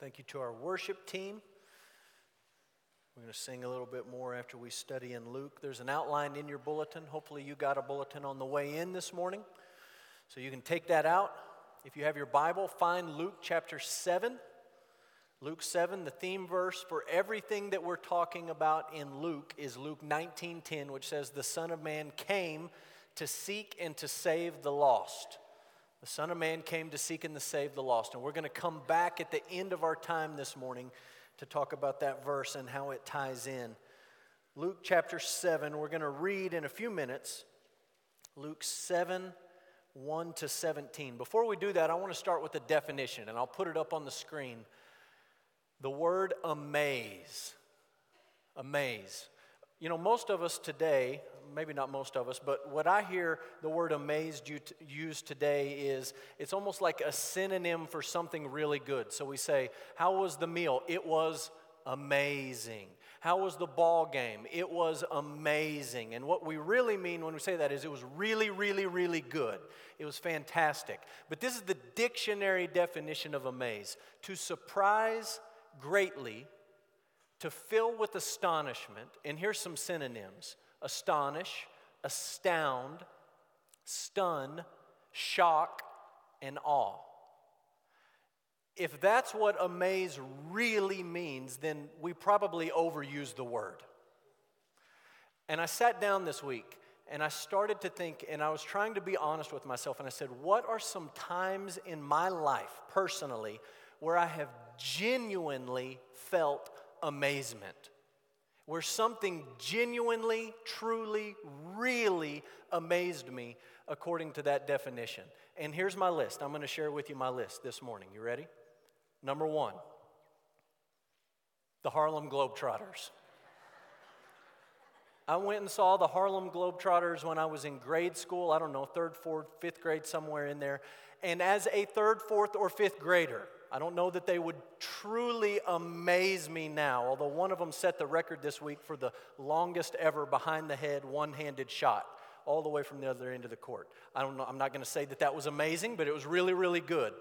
Thank you to our worship team. We're going to sing a little bit more after we study in Luke. There's an outline in your bulletin. Hopefully, you got a bulletin on the way in this morning. So you can take that out. If you have your Bible, find Luke chapter 7. Luke 7, the theme verse for everything that we're talking about in Luke is Luke 19:10, which says, "The Son of Man came to seek and to save the lost." The Son of Man came to seek and to save the lost. And we're going to come back at the end of our time this morning to talk about that verse and how it ties in. Luke chapter 7, we're going to read in a few minutes. Luke 7, 1 to 17. Before we do that, I want to start with the definition, and I'll put it up on the screen. The word amaze. Amaze. You know, most of us today, maybe not most of us, but what I hear the word amazed used today is it's almost like a synonym for something really good. So we say, How was the meal? It was amazing. How was the ball game? It was amazing. And what we really mean when we say that is it was really, really, really good. It was fantastic. But this is the dictionary definition of amaze to surprise greatly, to fill with astonishment, and here's some synonyms astonish, astound, stun, shock, and awe. If that's what amaze really means, then we probably overuse the word. And I sat down this week and I started to think, and I was trying to be honest with myself, and I said, What are some times in my life personally where I have genuinely felt amazement, where something genuinely, truly, really amazed me according to that definition. And here's my list. I'm going to share with you my list this morning. You ready? Number one, the Harlem Globetrotters. I went and saw the Harlem Globetrotters when I was in grade school. I don't know, third, fourth, fifth grade, somewhere in there. And as a third, fourth, or fifth grader, I don't know that they would truly amaze me now, although one of them set the record this week for the longest ever behind the head one handed shot all the way from the other end of the court. I don't know, I'm not going to say that that was amazing, but it was really, really good.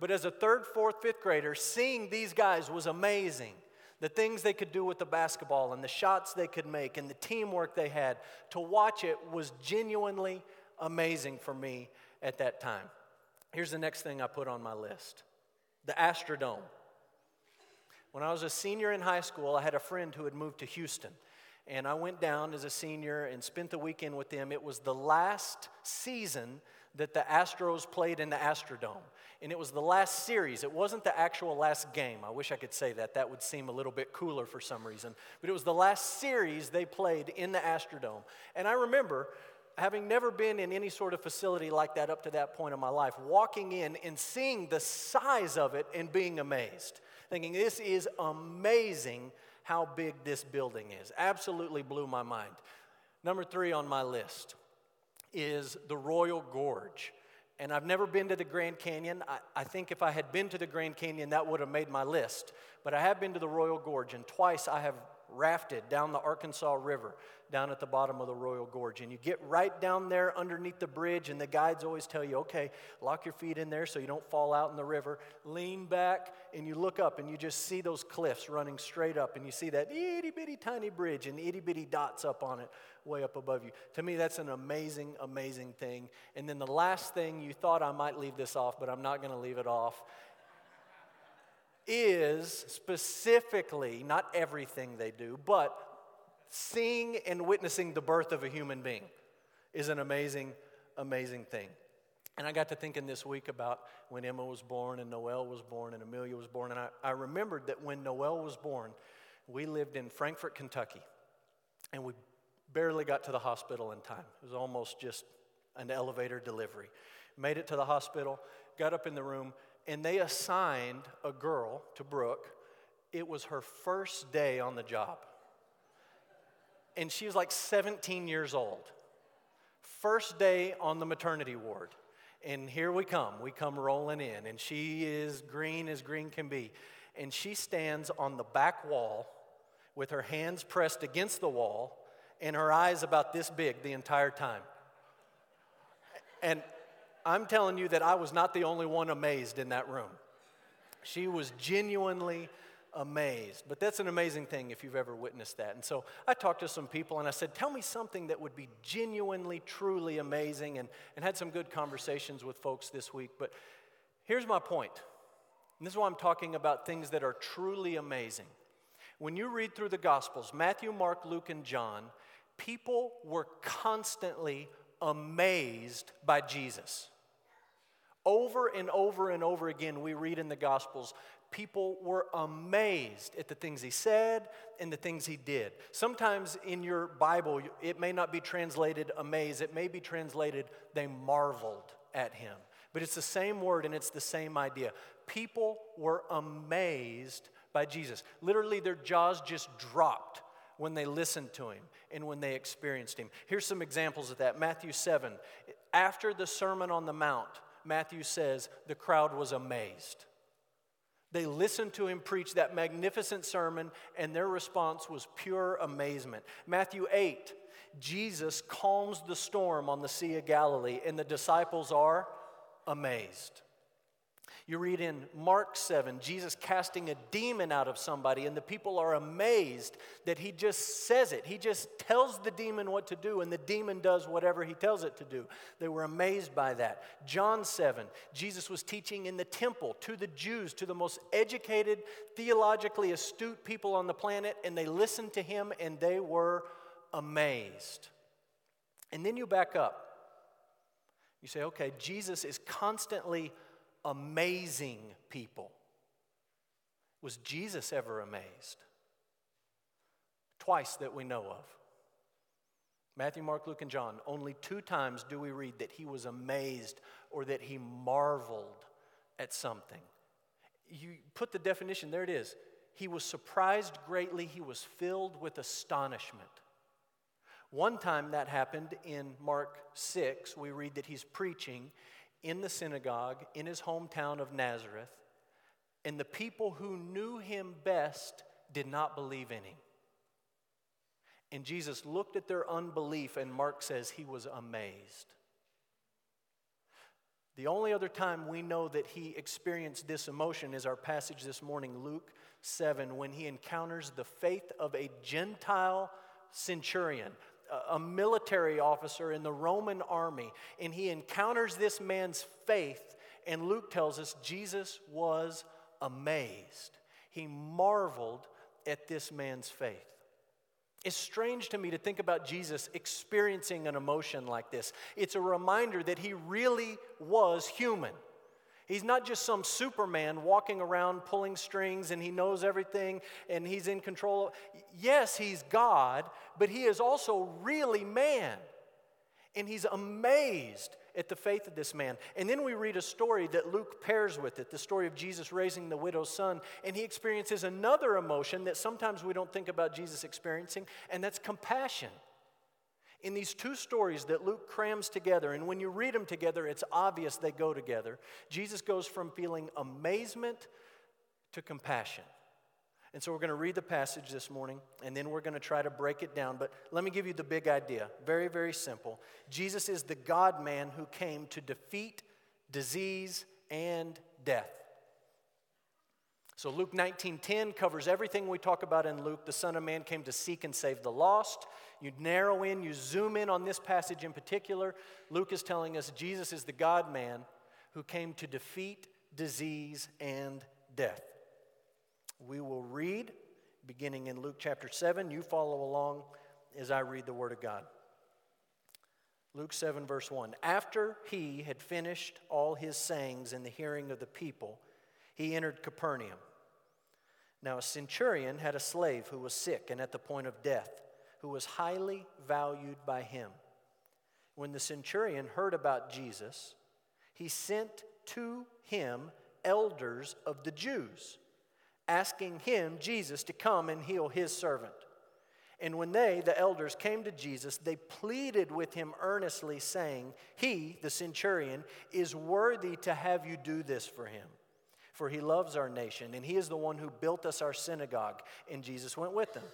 But as a third, fourth, fifth grader, seeing these guys was amazing. The things they could do with the basketball and the shots they could make and the teamwork they had, to watch it was genuinely amazing for me at that time. Here's the next thing I put on my list the Astrodome. When I was a senior in high school, I had a friend who had moved to Houston. And I went down as a senior and spent the weekend with them. It was the last season that the Astros played in the Astrodome. And it was the last series. It wasn't the actual last game. I wish I could say that. That would seem a little bit cooler for some reason. But it was the last series they played in the Astrodome. And I remember having never been in any sort of facility like that up to that point in my life, walking in and seeing the size of it and being amazed, thinking, this is amazing how big this building is. Absolutely blew my mind. Number three on my list is the Royal Gorge. And I've never been to the Grand Canyon. I, I, think if I had been to the Grand Canyon, that would have made my list. But I have been to the Royal Gorge, and twice I have rafted down the Arkansas River down at the bottom of the Royal Gorge. And you get right down there underneath the bridge, and the guides always tell you, okay, lock your feet in there so you don't fall out in the river. Lean back, and you look up, and you just see those cliffs running straight up, and you see that itty bitty tiny bridge and itty bitty dots up on it way up above you. To me, that's an amazing, amazing thing. And then the last thing, you thought I might leave this off, but I'm not going to leave it off is specifically, not everything they do, but seeing and witnessing the birth of a human being is an amazing, amazing thing. And I got to thinking this week about when Emma was born and Noel was born and Amelia was born. And I, I remembered that when Noel was born, we lived in Frankfort, Kentucky. And we barely got to the hospital in time. It was almost just an elevator delivery. Made it to the hospital, got up in the room, and they assigned a girl to Brooke. It was her first day on the job. And she was like 17 years old. First day on the maternity ward. And here we come. We come rolling in. And she is green as green can be. And she stands on the back wall with her hands pressed against the wall and her eyes about this big the entire time. And I'm telling you that I was not the only one amazed in that room. She was genuinely amazed. But that's an amazing thing if you've ever witnessed that. And so I talked to some people and I said, Tell me something that would be genuinely, truly amazing, and, and had some good conversations with folks this week. But here's my point. And this is why I'm talking about things that are truly amazing. When you read through the Gospels, Matthew, Mark, Luke, and John, people were constantly amazed by Jesus. Over and over and over again, we read in the Gospels, people were amazed at the things he said and the things he did. Sometimes in your Bible, it may not be translated amazed, it may be translated they marveled at him. But it's the same word and it's the same idea. People were amazed by Jesus. Literally, their jaws just dropped when they listened to him and when they experienced him. Here's some examples of that Matthew 7. After the Sermon on the Mount, Matthew says the crowd was amazed. They listened to him preach that magnificent sermon, and their response was pure amazement. Matthew 8, Jesus calms the storm on the Sea of Galilee, and the disciples are amazed. You read in Mark 7, Jesus casting a demon out of somebody, and the people are amazed that he just says it. He just tells the demon what to do, and the demon does whatever he tells it to do. They were amazed by that. John 7, Jesus was teaching in the temple to the Jews, to the most educated, theologically astute people on the planet, and they listened to him and they were amazed. And then you back up. You say, okay, Jesus is constantly amazing people. Was Jesus ever amazed? Twice that we know of. Matthew, Mark, Luke, and John. Only two times do we read that he was amazed or that he marveled at something. You put the definition, there it is. He was surprised greatly, he was filled with astonishment. One time that happened in Mark 6, we read that he's preaching in the synagogue in his hometown of Nazareth, and the people who knew him best did not believe in him. And Jesus looked at their unbelief, and Mark says he was amazed. The only other time we know that he experienced this emotion is our passage this morning, Luke 7, when he encounters the faith of a Gentile centurion a military officer in the Roman army, and he encounters this man's faith. And Luke tells us Jesus was amazed. He marveled at this man's faith. It's strange to me to think about Jesus experiencing an emotion like this. It's a reminder that he really was human. He's not just some Superman walking around pulling strings and he knows everything and he's in control. Yes, he's God, but he is also really man. And he's amazed at the faith of this man. And then we read a story that Luke pairs with it the story of Jesus raising the widow's son. And he experiences another emotion that sometimes we don't think about Jesus experiencing, and that's compassion in these two stories that Luke crams together, and when you read them together, it's obvious they go together. Jesus goes from feeling amazement to compassion. And so we're going to read the passage this morning, and then we're going to try to break it down. But let me give you the big idea. Very, very simple. Jesus is the God man who came to defeat disease and death. So Luke 19:10 covers everything we talk about in Luke. The Son of Man came to seek and save the lost. You narrow in, you zoom in on this passage in particular. Luke is telling us Jesus is the God man who came to defeat disease and death. We will read beginning in Luke chapter 7. You follow along as I read the Word of God. Luke 7, verse 1. After he had finished all his sayings in the hearing of the people, he entered Capernaum. Now, a centurion had a slave who was sick and at the point of death, who was highly valued by him. When the centurion heard about Jesus, he sent to him elders of the Jews, asking him, Jesus, to come and heal his servant. And when they, the elders, came to Jesus, they pleaded with him earnestly, saying, He, the centurion, is worthy to have you do this for him for he loves our nation, and he is the one who built us our synagogue. And Jesus went with them.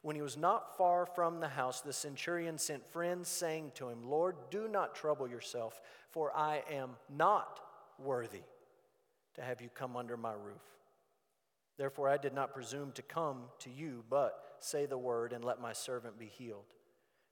When he was not far from the house, the centurion sent friends, saying to him, Lord, do not trouble yourself, for I am not worthy to have you come under my roof. Therefore, I did not presume to come to you, but say the word and let my servant be healed.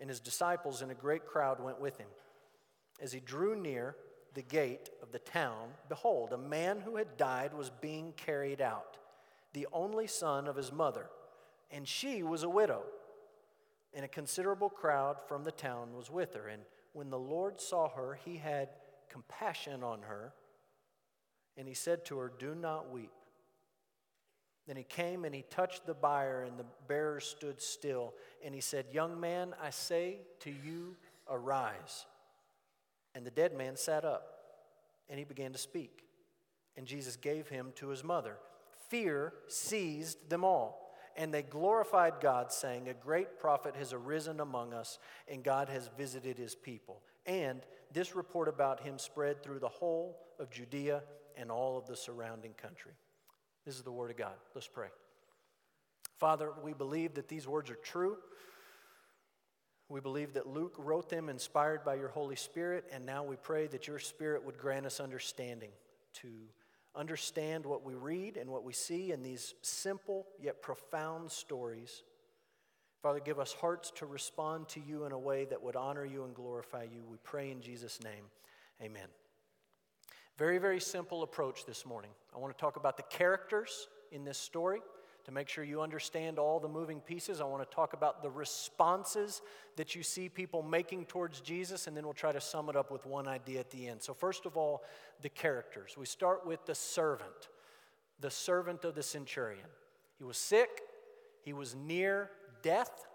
and his disciples and a great crowd went with him. As he drew near the gate of the town, behold, a man who had died was being carried out, the only son of his mother, and she was a widow. And a considerable crowd from the town was with her. And when the Lord saw her, he had compassion on her, and he said to her, Do not weep. Then he came and he touched the bier, and the bearer stood still. And he said, Young man, I say to you, arise. And the dead man sat up, and he began to speak. And Jesus gave him to his mother. Fear seized them all, and they glorified God, saying, A great prophet has arisen among us, and God has visited his people. And this report about him spread through the whole of Judea and all of the surrounding country. This is the Word of God. Let's pray. Father, we believe that these words are true. We believe that Luke wrote them inspired by your Holy Spirit, and now we pray that your Spirit would grant us understanding to understand what we read and what we see in these simple yet profound stories. Father, give us hearts to respond to you in a way that would honor you and glorify you. We pray in Jesus' name. Amen. Very, very simple approach this morning. I want to talk about the characters in this story to make sure you understand all the moving pieces. I want to talk about the responses that you see people making towards Jesus, and then we'll try to sum it up with one idea at the end. So, first of all, the characters. We start with the servant, the servant of the centurion. He was sick, he was near death,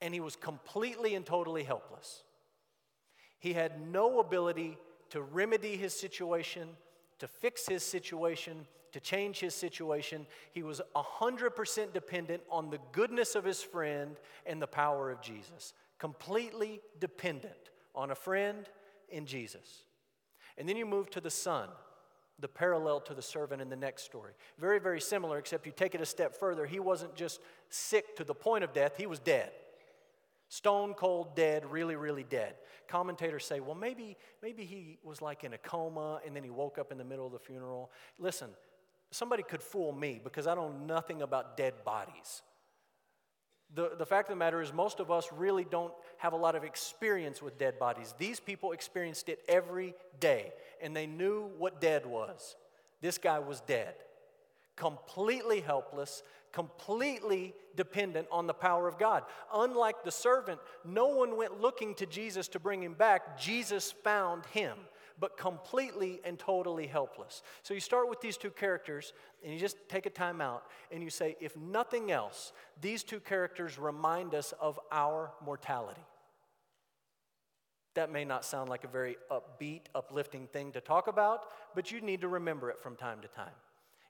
and he was completely and totally helpless. He had no ability to remedy his situation, to fix his situation, to change his situation. He was 100% dependent on the goodness of his friend and the power of Jesus. Completely dependent on a friend in Jesus. And then you move to the son, the parallel to the servant in the next story. Very, very similar, except you take it a step further. He wasn't just sick to the point of death, he was dead. Stone cold dead, really, really dead. Commentators say, well, maybe, maybe he was like in a coma and then he woke up in the middle of the funeral. Listen, somebody could fool me because I know nothing about dead bodies. The, the fact of the matter is, most of us really don't have a lot of experience with dead bodies. These people experienced it every day, and they knew what dead was. This guy was dead, completely helpless, completely dependent on the power of God. Unlike the servant, no one went looking to Jesus to bring him back. Jesus found him, but completely and totally helpless. So you start with these two characters and you just take a time out and you say, if nothing else, these two characters remind us of our mortality. That may not sound like a very upbeat, uplifting thing to talk about, but you need to remember it from time to time.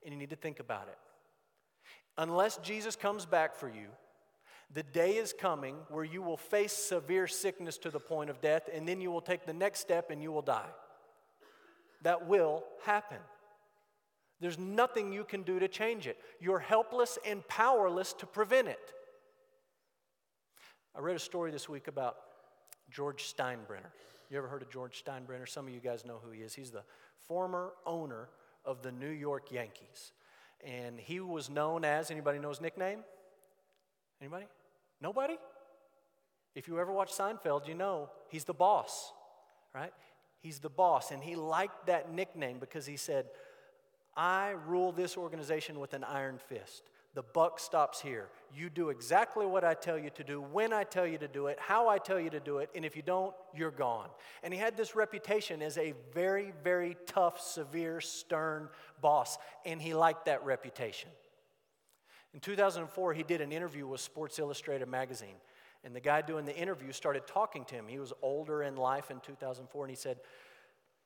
And you need to think about it. Unless Jesus comes back for you, the day is coming where you will face severe sickness to the point of death, and then you will take the next step and you will die. That will happen. There's nothing you can do to change it. You're helpless and powerless to prevent it. I read a story this week about George Steinbrenner. You ever heard of George Steinbrenner? Some of you guys know who he is. He's the former owner of the New York Yankees and he was known as anybody know his nickname? Anybody? Nobody? If you ever watch Seinfeld, you know he's the boss, right? He's the boss, and he liked that nickname because he said, I rule this organization with an iron fist. The buck stops here. You do exactly what I tell you to do, when I tell you to do it, how I tell you to do it, and if you don't, you're gone. And he had this reputation as a very, very tough, severe, stern boss, and he liked that reputation. In 2004, he did an interview with Sports Illustrated magazine, and the guy doing the interview started talking to him. He was older in life in 2004, and he said,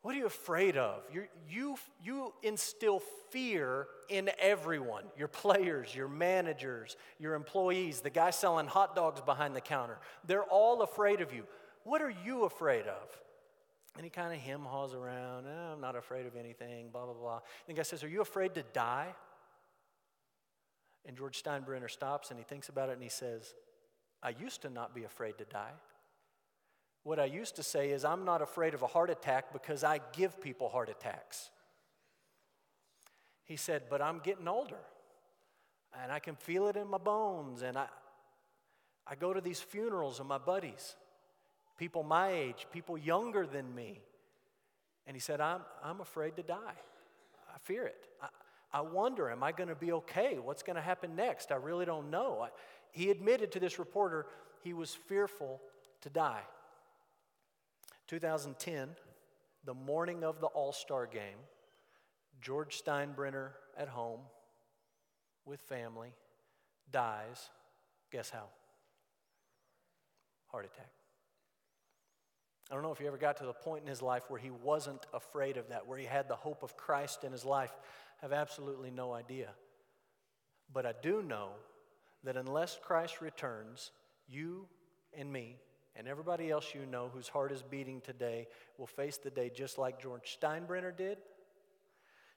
What are you afraid of? you you, you instill fear in everyone your players, your managers, your employees, the guy selling hot dogs behind the counter. They're all afraid of you. What are you afraid of? And he kind of hem haws around. Eh, I'm not afraid of anything, blah, blah, blah. And the guy says, Are you afraid to die? And George Steinbrenner stops and he thinks about it and he says, I used to not be afraid to die. What I used to say is, I'm not afraid of a heart attack because I give people heart attacks. He said, But I'm getting older and I can feel it in my bones. And I, I go to these funerals of my buddies, people my age, people younger than me. And he said, I'm, I'm afraid to die. I fear it. I, I wonder, am I going to be okay? What's going to happen next? I really don't know. I, he admitted to this reporter he was fearful to die. 2010, the morning of the All Star game, George Steinbrenner at home with family dies. Guess how? Heart attack. I don't know if he ever got to the point in his life where he wasn't afraid of that, where he had the hope of Christ in his life have absolutely no idea. But I do know that unless Christ returns, you and me and everybody else you know whose heart is beating today will face the day just like George Steinbrenner did,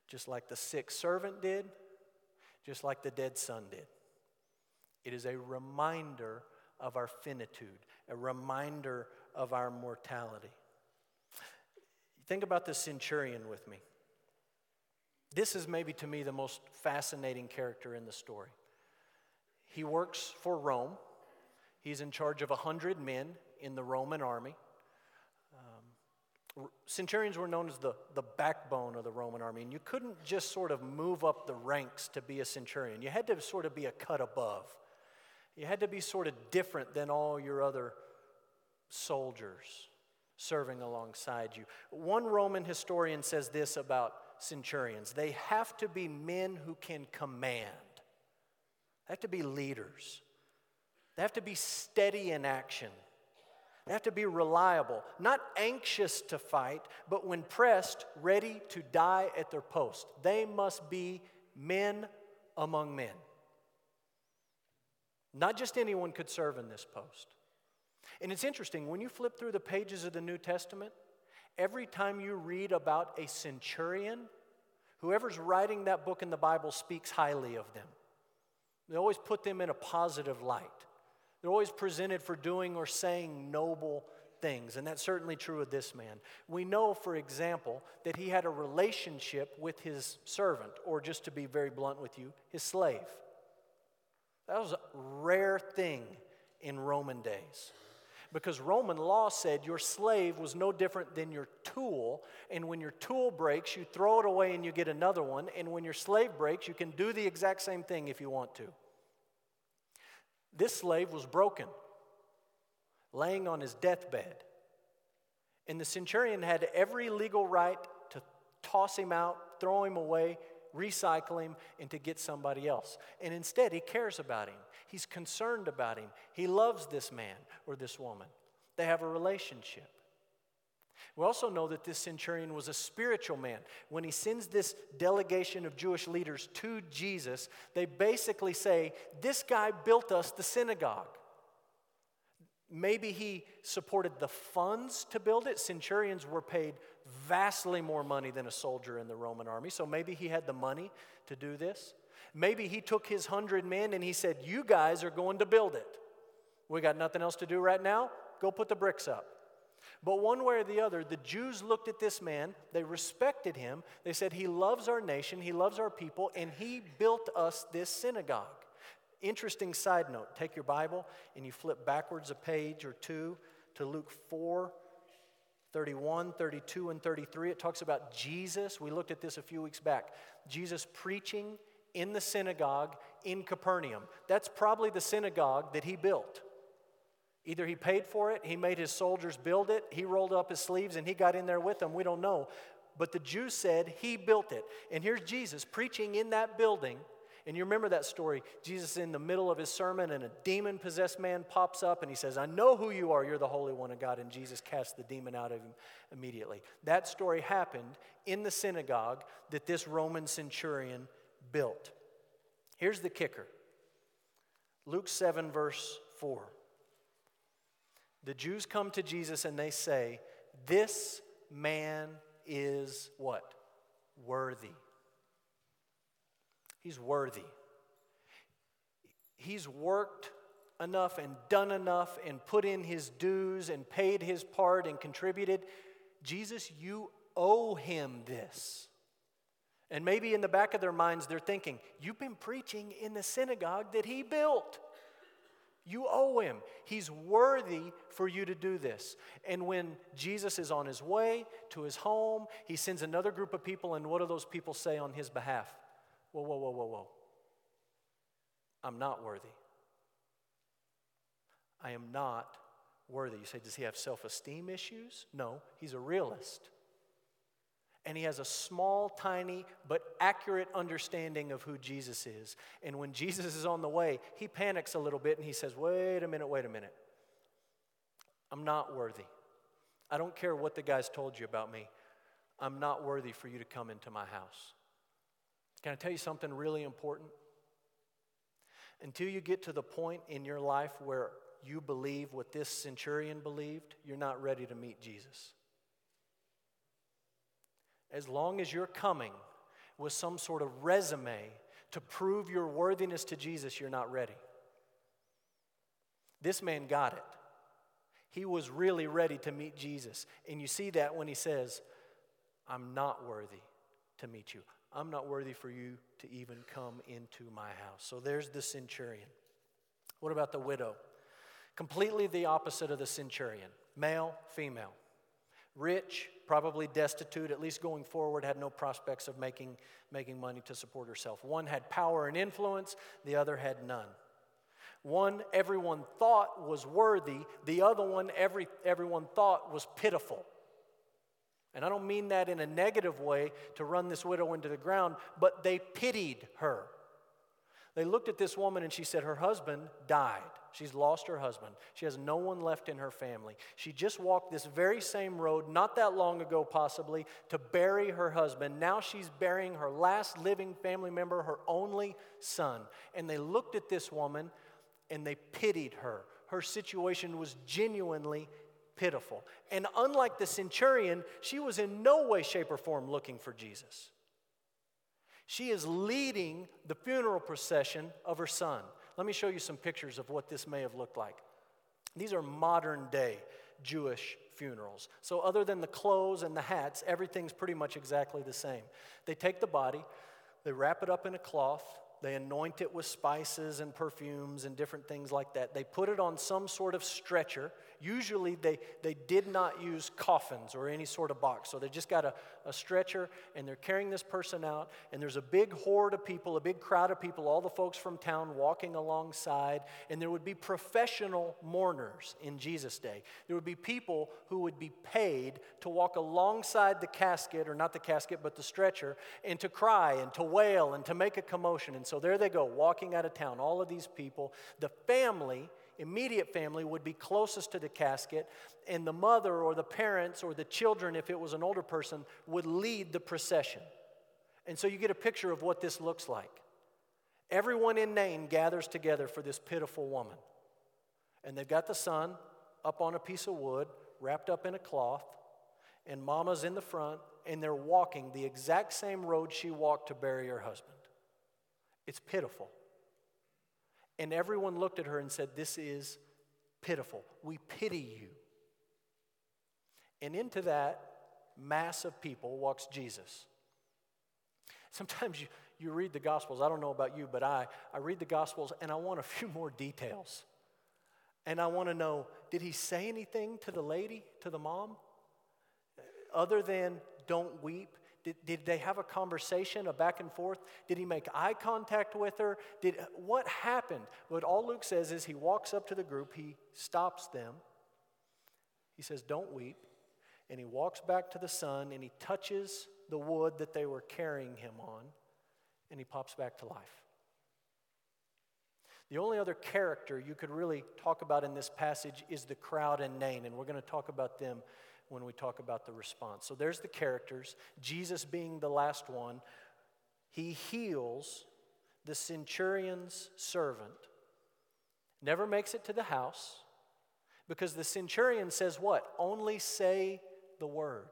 just like the sick servant did, just like the dead son did. It is a reminder of our finitude, a reminder of our mortality. Think about the centurion with me. This is maybe to me the most fascinating character in the story. He works for Rome. He's in charge of a hundred men in the Roman army. Um, centurions were known as the, the backbone of the Roman army, and you couldn't just sort of move up the ranks to be a centurion. You had to sort of be a cut above. You had to be sort of different than all your other soldiers serving alongside you. One Roman historian says this about centurions they have to be men who can command, they have to be leaders, they have to be steady in action. They have to be reliable, not anxious to fight, but when pressed, ready to die at their post. They must be men among men. Not just anyone could serve in this post. And it's interesting, when you flip through the pages of the New Testament, Every time you read about a centurion, whoever's writing that book in the Bible speaks highly of them. They always put them in a positive light. They're always presented for doing or saying noble things, and that's certainly true of this man. We know, for example, that he had a relationship with his servant, or just to be very blunt with you, his slave. That was a rare thing in Roman days because Roman law said your slave was no different than your tool. And when your tool breaks, you throw it away and you get another one. And when your slave breaks, you can do the exact same thing if you want to. This slave was broken, laying on his deathbed. And the centurion had every legal right to toss him out, throw him away, recycle him, and to get somebody else. And instead, he cares about him. He's concerned about him. He loves this man or this woman. They have a relationship. We also know that this centurion was a spiritual man. When he sends this delegation of Jewish leaders to Jesus, they basically say, This guy built us the synagogue. Maybe he supported the funds to build it. Centurions were paid vastly more money than a soldier in the Roman army, so maybe he had the money to do this. Maybe he took his hundred men and he said, You guys are going to build it. We got nothing else to do right now. Go put the bricks up. But one way or the other, the Jews looked at this man, they respected him. They said, He loves our nation, He loves our people, and He built us this synagogue. Interesting side note take your Bible and you flip backwards a page or two to Luke 4 31, 32, and 33. It talks about Jesus. We looked at this a few weeks back. Jesus preaching in the synagogue in Capernaum. That's probably the synagogue that he built. Either he paid for it, he made his soldiers build it, he rolled up his sleeves and he got in there with them. We don't know. But the Jews said he built it. And here's Jesus preaching in that building, And you remember that story. Jesus in the middle of his sermon, and a demon possessed man pops up and he says, I know who you are. You're the Holy One of God. And Jesus casts the demon out of him immediately. That story happened in the synagogue that this Roman centurion built. Here's the kicker Luke 7, verse 4. The Jews come to Jesus and they say, This man is what? Worthy. He's worthy. He's worked enough and done enough and put in his dues and paid his part and contributed. Jesus, you owe him this. And maybe in the back of their minds, they're thinking, You've been preaching in the synagogue that he built. You owe him. He's worthy for you to do this. And when Jesus is on his way to his home, he sends another group of people, and what do those people say on his behalf? Whoa, whoa, whoa, whoa, whoa. I'm not worthy. I am not worthy. You say, does he have self esteem issues? No, he's a realist. And he has a small, tiny, but accurate understanding of who Jesus is. And when Jesus is on the way, he panics a little bit and he says, Wait a minute, wait a minute. I'm not worthy. I don't care what the guys told you about me. I'm not worthy for you to come into my house. Can I tell you something really important? Until you get to the point in your life where you believe what this centurion believed, you're not ready to meet Jesus. As long as you're coming with some sort of resume to prove your worthiness to Jesus, you're not ready. This man got it. He was really ready to meet Jesus. And you see that when he says, I'm not worthy to meet you. I'm not worthy for you to even come into my house. So there's the centurion. What about the widow? Completely the opposite of the centurion male, female. Rich, probably destitute, at least going forward, had no prospects of making, making money to support herself. One had power and influence, the other had none. One everyone thought was worthy, the other one every, everyone thought was pitiful. And I don't mean that in a negative way to run this widow into the ground, but they pitied her. They looked at this woman and she said, Her husband died. She's lost her husband. She has no one left in her family. She just walked this very same road, not that long ago, possibly, to bury her husband. Now she's burying her last living family member, her only son. And they looked at this woman and they pitied her. Her situation was genuinely pitiful. And unlike the centurion, she was in no way, shape, or form looking for Jesus. She is leading the funeral procession of her son. Let me show you some pictures of what this may have looked like. These are modern day Jewish funerals. So, other than the clothes and the hats, everything's pretty much exactly the same. They take the body, they wrap it up in a cloth, they anoint it with spices and perfumes and different things like that. They put it on some sort of stretcher. Usually, they, they did not use coffins or any sort of box. So they just got a, a stretcher and they're carrying this person out. And there's a big horde of people, a big crowd of people, all the folks from town walking alongside. And there would be professional mourners in Jesus' day. There would be people who would be paid to walk alongside the casket, or not the casket, but the stretcher, and to cry and to wail and to make a commotion. And so there they go, walking out of town, all of these people. The family immediate family would be closest to the casket, and the mother or the parents or the children, if it was an older person, would lead the procession. And so you get a picture of what this looks like. Everyone in Nain gathers together for this pitiful woman. And they've got the son up on a piece of wood, wrapped up in a cloth, and mama's in the front, and they're walking the exact same road she walked to bury her husband. It's pitiful. And everyone looked at her and said, This is pitiful. We pity you. And into that mass of people walks Jesus. Sometimes you, you read the Gospels. I don't know about you, but I, I read the Gospels and I want a few more details. And I want to know did he say anything to the lady, to the mom? Other than don't weep? Did, did they have a conversation, a back and forth? Did he make eye contact with her? Did, what happened? What all Luke says is he walks up to the group, he stops them, he says, Don't weep. And he walks back to the son and he touches the wood that they were carrying him on and he pops back to life. The only other character you could really talk about in this passage is the crowd and Nain, and we're going to talk about them when we talk about the response. So there's the characters, Jesus being the last one. He heals the centurion's servant, never makes it to the house because the centurion says, What? Only say the word.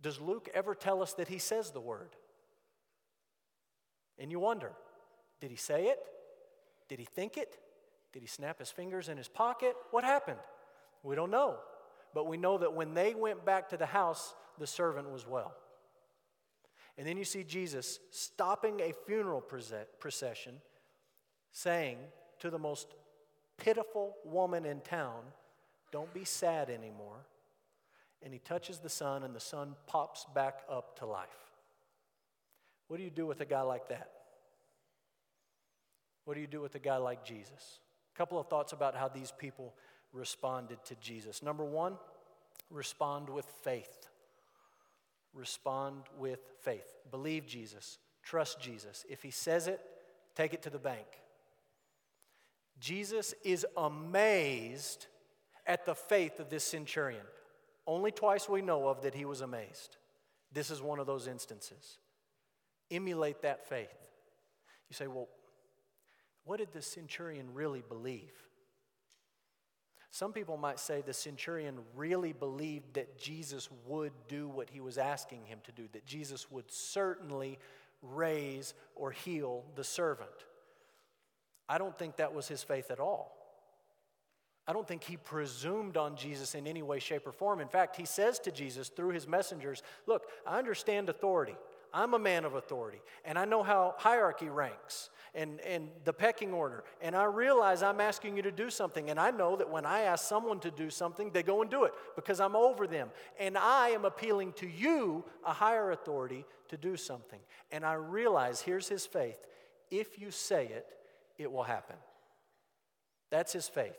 Does Luke ever tell us that he says the word? And you wonder, did he say it? Did he think it? Did he snap his fingers in his pocket? What happened? We don't know. But we know that when they went back to the house, the servant was well. And then you see Jesus stopping a funeral procession, saying to the most pitiful woman in town, Don't be sad anymore. And he touches the son, and the son pops back up to life. What do you do with a guy like that? What do you do with a guy like Jesus? A couple of thoughts about how these people responded to Jesus. Number one, respond with faith. Respond with faith. Believe Jesus. Trust Jesus. If he says it, take it to the bank. Jesus is amazed at the faith of this centurion. Only twice we know of that he was amazed. This is one of those instances. Emulate that faith. You say, well, what did the centurion really believe? Some people might say the centurion really believed that Jesus would do what he was asking him to do, that Jesus would certainly raise or heal the servant. I don't think that was his faith at all. I don't think he presumed on Jesus in any way, shape, or form. In fact, he says to Jesus through his messengers Look, I understand authority. I'm a man of authority, and I know how hierarchy ranks and, and the pecking order. And I realize I'm asking you to do something. And I know that when I ask someone to do something, they go and do it because I'm over them. And I am appealing to you, a higher authority, to do something. And I realize here's his faith if you say it, it will happen. That's his faith.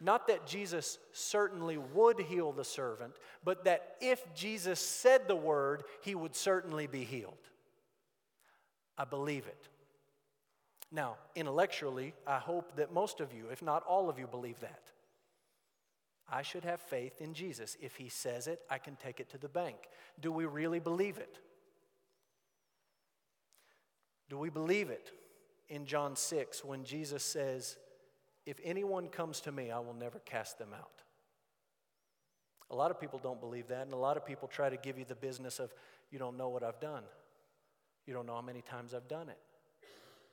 Not that Jesus certainly would heal the servant, but that if Jesus said the word, he would certainly be healed. I believe it. Now, intellectually, I hope that most of you, if not all of you, believe that. I should have faith in Jesus. If he says it, I can take it to the bank. Do we really believe it? Do we believe it in John 6 when Jesus says, If anyone comes to me, I will never cast them out? A lot of people don't believe that, and a lot of people try to give you the business of, You don't know what I've done. You don't know how many times I've done it.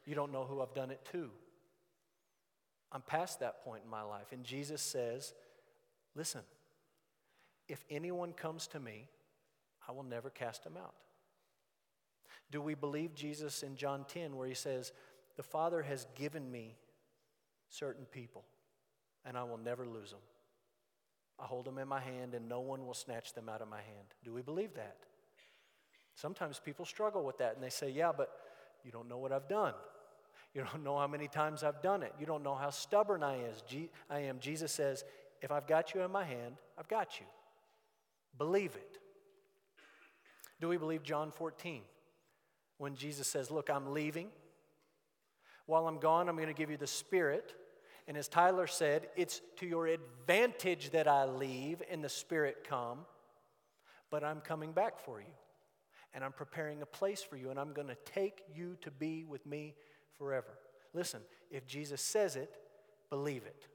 You don't know who I've done it to. I'm past that point in my life. And Jesus says, Listen, if anyone comes to me, I will never cast him out. Do we believe Jesus in John 10, where he says, The Father has given me certain people, and I will never lose them? I hold them in my hand, and no one will snatch them out of my hand. Do we believe that? Sometimes people struggle with that, and they say, Yeah, but you don't know what I've done. You don't know how many times I've done it. You don't know how stubborn I, is. I am. Jesus says, If I've got you in my hand, I've got you. Believe it. Do we believe John 14 when Jesus says, Look, I'm leaving. While I'm gone, I'm going to give you the Spirit. And as Tyler said, it's to your advantage that I leave and the Spirit come, but I'm coming back for you. And I'm preparing a place for you, and I'm going to take you to be with me forever. Listen, if Jesus says it, believe it.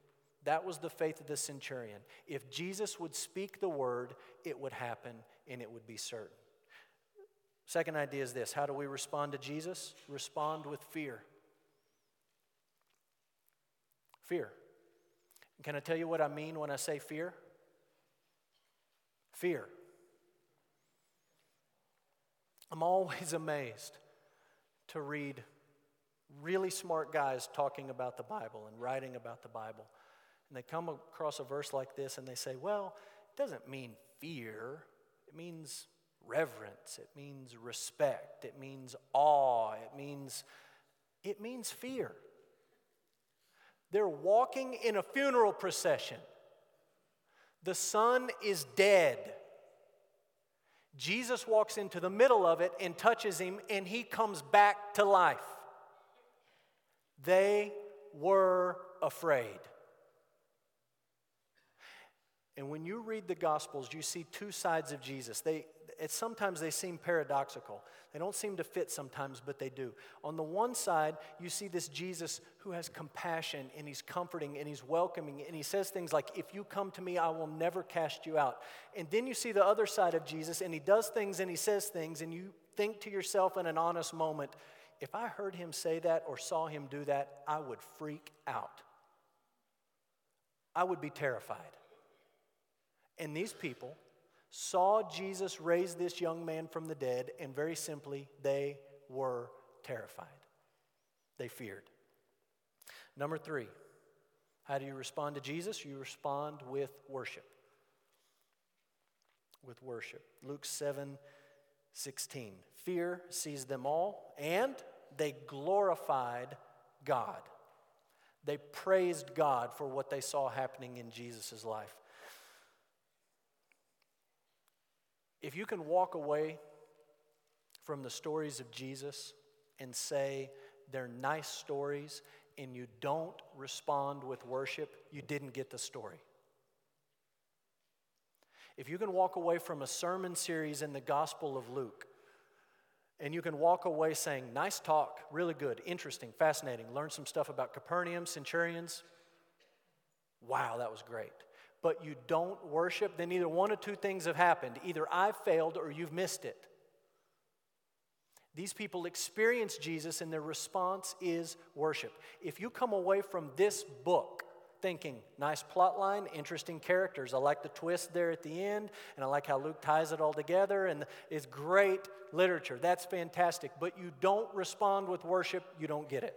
That was the faith of the centurion. If Jesus would speak the word, it would happen and it would be certain. Second idea is this how do we respond to Jesus? Respond with fear. Fear. Can I tell you what I mean when I say fear? Fear. I'm always amazed to read really smart guys talking about the Bible and writing about the Bible. And they come across a verse like this and they say, well, it doesn't mean fear, it means reverence, it means respect, it means awe, it means it means fear. They're walking in a funeral procession. The son is dead. Jesus walks into the middle of it and touches him, and he comes back to life. They were afraid. And when you read the Gospels, you see two sides of Jesus. They, it, sometimes they seem paradoxical. They don't seem to fit sometimes, but they do. On the one side, you see this Jesus who has compassion and he's comforting and he's welcoming and he says things like, If you come to me, I will never cast you out. And then you see the other side of Jesus and he does things and he says things, and you think to yourself in an honest moment, if I heard him say that or saw him do that, I would freak out. I would be terrified. And these people saw Jesus raise this young man from the dead, and very simply, they were terrified. They feared. Number three, how do you respond to Jesus? You respond with worship. With worship. Luke 7 16. Fear seized them all, and they glorified God. They praised God for what they saw happening in Jesus' life. If you can walk away from the stories of Jesus and say they're nice stories and you don't respond with worship, you didn't get the story. If you can walk away from a sermon series in the Gospel of Luke and you can walk away saying, nice talk, really good, interesting, fascinating, learn some stuff about Capernaum, centurions, wow, that was great but you don't worship, then either one of two things have happened. Either I've failed or you've missed it. These people experience Jesus and their response is worship. If you come away from this book thinking, nice plot line, interesting characters, I like the twist there at the end, and I like how Luke ties it all together, and it's great literature. That's fantastic. But you don't respond with worship, you don't get it.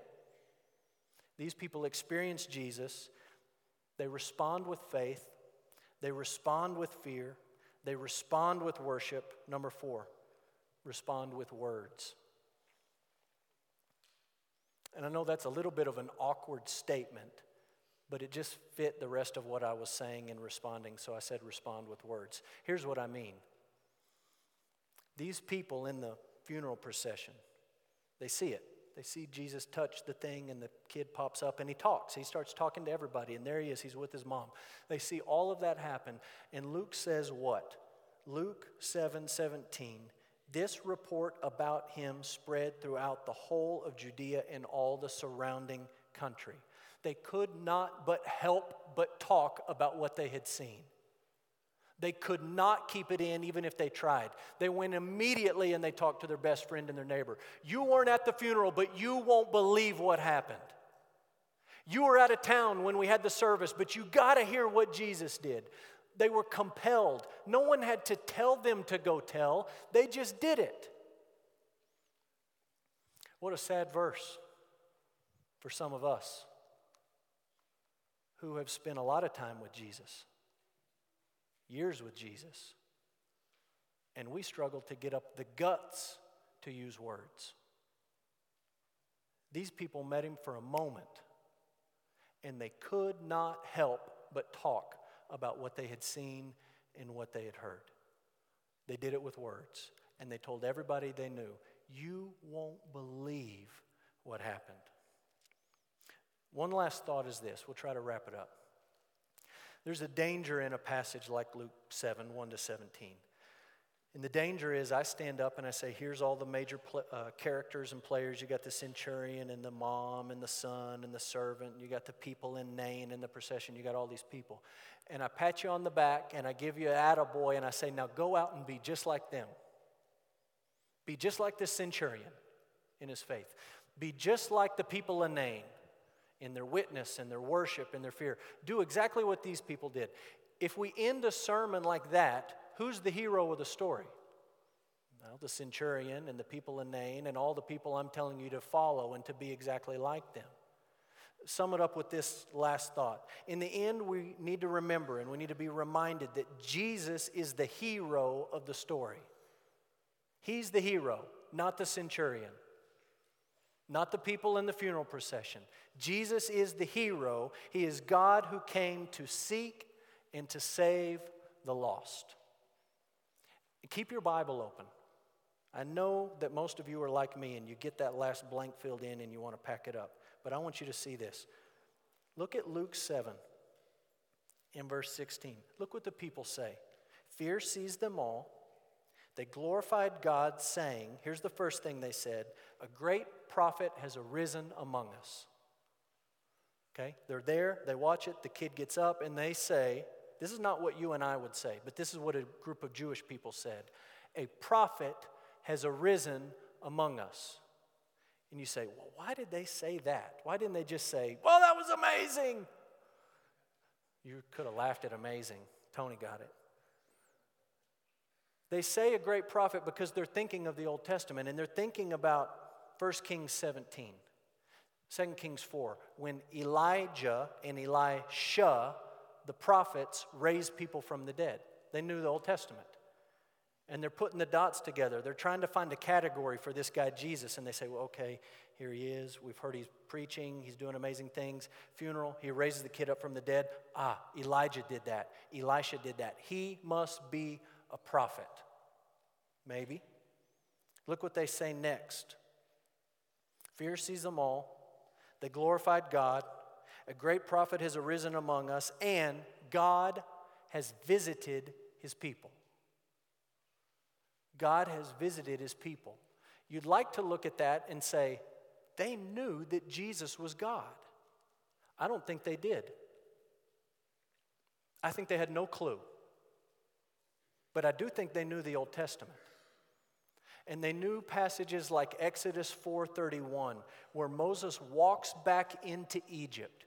These people experience Jesus they respond with faith, they respond with fear, they respond with worship. Number four, respond with words. And I know that's a little bit of an awkward statement, but it just fit the rest of what I was saying in responding, so I said respond with words. Here's what I mean these people in the funeral procession, they see it. They see Jesus touch the thing, and the kid pops up and he talks. He starts talking to everybody, and there he is. He's with his mom. They see all of that happen. And Luke says what? Luke 7 17. This report about him spread throughout the whole of Judea and all the surrounding country. They could not but help but talk about what they had seen. They could not keep it in even if they tried. They went immediately and they talked to their best friend and their neighbor. You weren't at the funeral, but you won't believe what happened. You were out of town when we had the service, but you got to hear what Jesus did. They were compelled. No one had to tell them to go tell, they just did it. What a sad verse for some of us who have spent a lot of time with Jesus years with Jesus, and we struggle to get up the guts to use words. These people met him for a moment, and they could not help but talk about what they had seen and what they had heard. They did it with words, and they told everybody they knew, You won't believe what happened. One last thought is this we'll try to wrap it up. There's a danger in a passage like Luke 7 1 to 17. And the danger is I stand up and I say, here's all the major pl- uh, characters and players. You got the centurion and the mom and the son and the servant. You got the people in Nain and the procession. You got all these people. And I pat you on the back and I give you an attaboy and I say, now go out and be just like them. Be just like this centurion in his faith. Be just like the people in Nain in their witness and their worship and their fear. Do exactly what these people did. If we end a sermon like that, who's the hero of the story? Well, the centurion and the people in Nain and all the people I'm telling you to follow and to be exactly like them. Sum it up with this last thought. In the end, we need to remember and we need to be reminded that Jesus is the hero of the story. He's the hero, not the centurion not the people in the funeral procession. Jesus is the hero. He is God who came to seek and to save the lost. Keep your Bible open. I know that most of you are like me and you get that last blank filled in and you want to pack it up. but I want you to see this. Look at Luke 7 in verse 16. Look what the people say. Fear seized them all. They glorified God, saying, Here's the first thing they said A great prophet has arisen among us. Okay? They're there, they watch it, the kid gets up, and they say, This is not what you and I would say, but this is what a group of Jewish people said. A prophet has arisen among us. And you say, Well, why did they say that? Why didn't they just say, Well, that was amazing? You could have laughed at amazing. Tony got it. They say a great prophet because they're thinking of the Old Testament and they're thinking about 1 Kings 17, 2 Kings 4, when Elijah and Elisha, the prophets, raised people from the dead. They knew the Old Testament. And they're putting the dots together. They're trying to find a category for this guy, Jesus. And they say, well, okay, here he is. We've heard he's preaching, he's doing amazing things. Funeral, he raises the kid up from the dead. Ah, Elijah did that. Elisha did that. He must be a prophet. Maybe. Look what they say next. Fear sees them all. They glorified God. A great prophet has arisen among us, and God has visited his people. God has visited his people. You'd like to look at that and say, they knew that Jesus was God. I don't think they did. I think they had no clue. But I do think they knew the Old Testament. And they knew passages like Exodus 4:31 where Moses walks back into Egypt.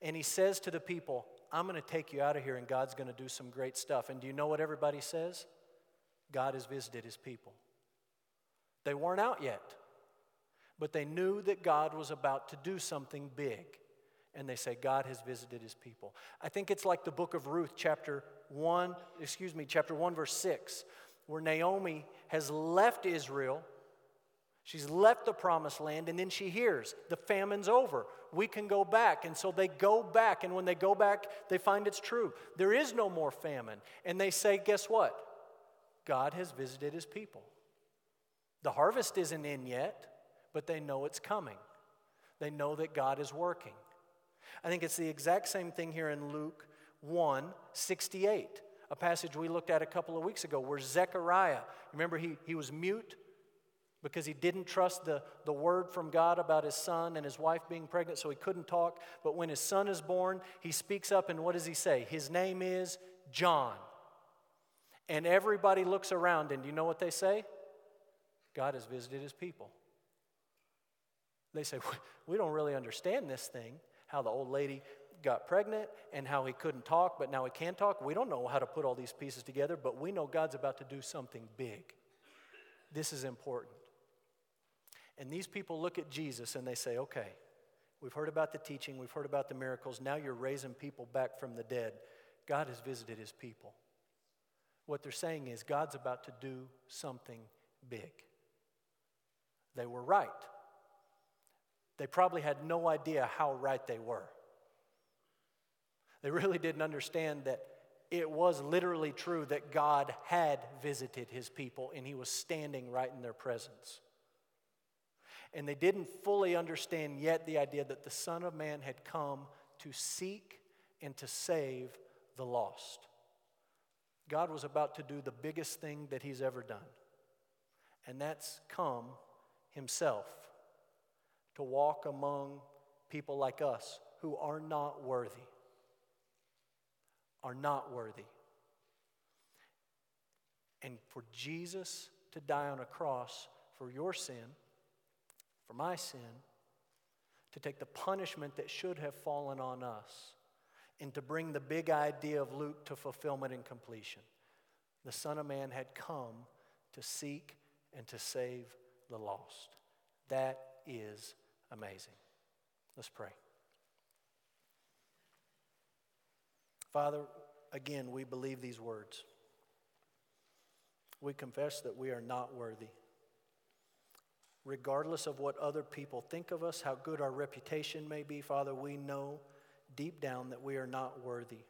And he says to the people, "I'm going to take you out of here and God's going to do some great stuff." And do you know what everybody says? God has visited his people. They weren't out yet, but they knew that God was about to do something big. And they say, God has visited his people. I think it's like the book of Ruth, chapter 1, excuse me, chapter 1, verse 6, where Naomi has left Israel. She's left the promised land, and then she hears the famine's over. We can go back. And so they go back, and when they go back, they find it's true. There is no more famine. And they say, Guess what? God has visited his people. The harvest isn't in yet, but they know it's coming. They know that God is working. I think it's the exact same thing here in Luke 1 68, a passage we looked at a couple of weeks ago where Zechariah, remember he, he was mute because he didn't trust the, the word from God about his son and his wife being pregnant, so he couldn't talk. But when his son is born, he speaks up, and what does he say? His name is John. And everybody looks around, and do you know what they say? God has visited his people. They say, We don't really understand this thing, how the old lady got pregnant and how he couldn't talk, but now he can talk. We don't know how to put all these pieces together, but we know God's about to do something big. This is important. And these people look at Jesus and they say, Okay, we've heard about the teaching, we've heard about the miracles, now you're raising people back from the dead. God has visited his people. What they're saying is, God's about to do something big. They were right. They probably had no idea how right they were. They really didn't understand that it was literally true that God had visited his people and he was standing right in their presence. And they didn't fully understand yet the idea that the Son of Man had come to seek and to save the lost. God was about to do the biggest thing that he's ever done, and that's come himself to walk among people like us who are not worthy. Are not worthy. And for Jesus to die on a cross for your sin, for my sin, to take the punishment that should have fallen on us, and to bring the big idea of Luke to fulfillment and completion. The Son of Man had come to seek and to save the lost. That is amazing. Let's pray. Father, again, we believe these words. We confess that we are not worthy. Regardless of what other people think of us, how good our reputation may be, Father, we know deep down that we are not worthy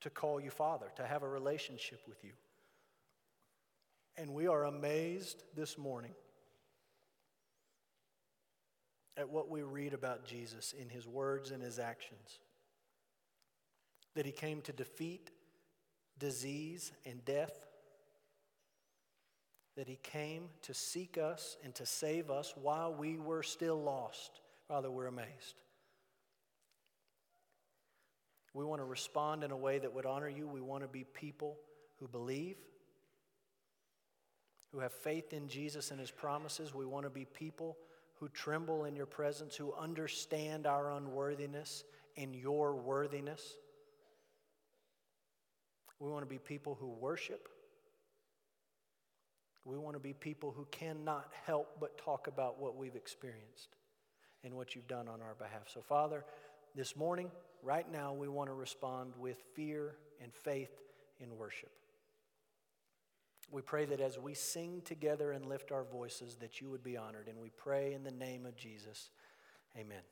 to call you Father, to have a relationship with you. And we are amazed this morning at what we read about Jesus in his words and his actions. That he came to defeat disease and death. That he came to seek us and to save us while we were still lost. Father, we're amazed. We want to respond in a way that would honor you. We want to be people who believe, who have faith in Jesus and his promises. We want to be people who tremble in your presence, who understand our unworthiness and your worthiness. We want to be people who worship. We want to be people who cannot help but talk about what we've experienced and what you've done on our behalf. So, Father, this morning, right now, we want to respond with fear and faith in worship. We pray that as we sing together and lift our voices, that you would be honored. And we pray in the name of Jesus. Amen.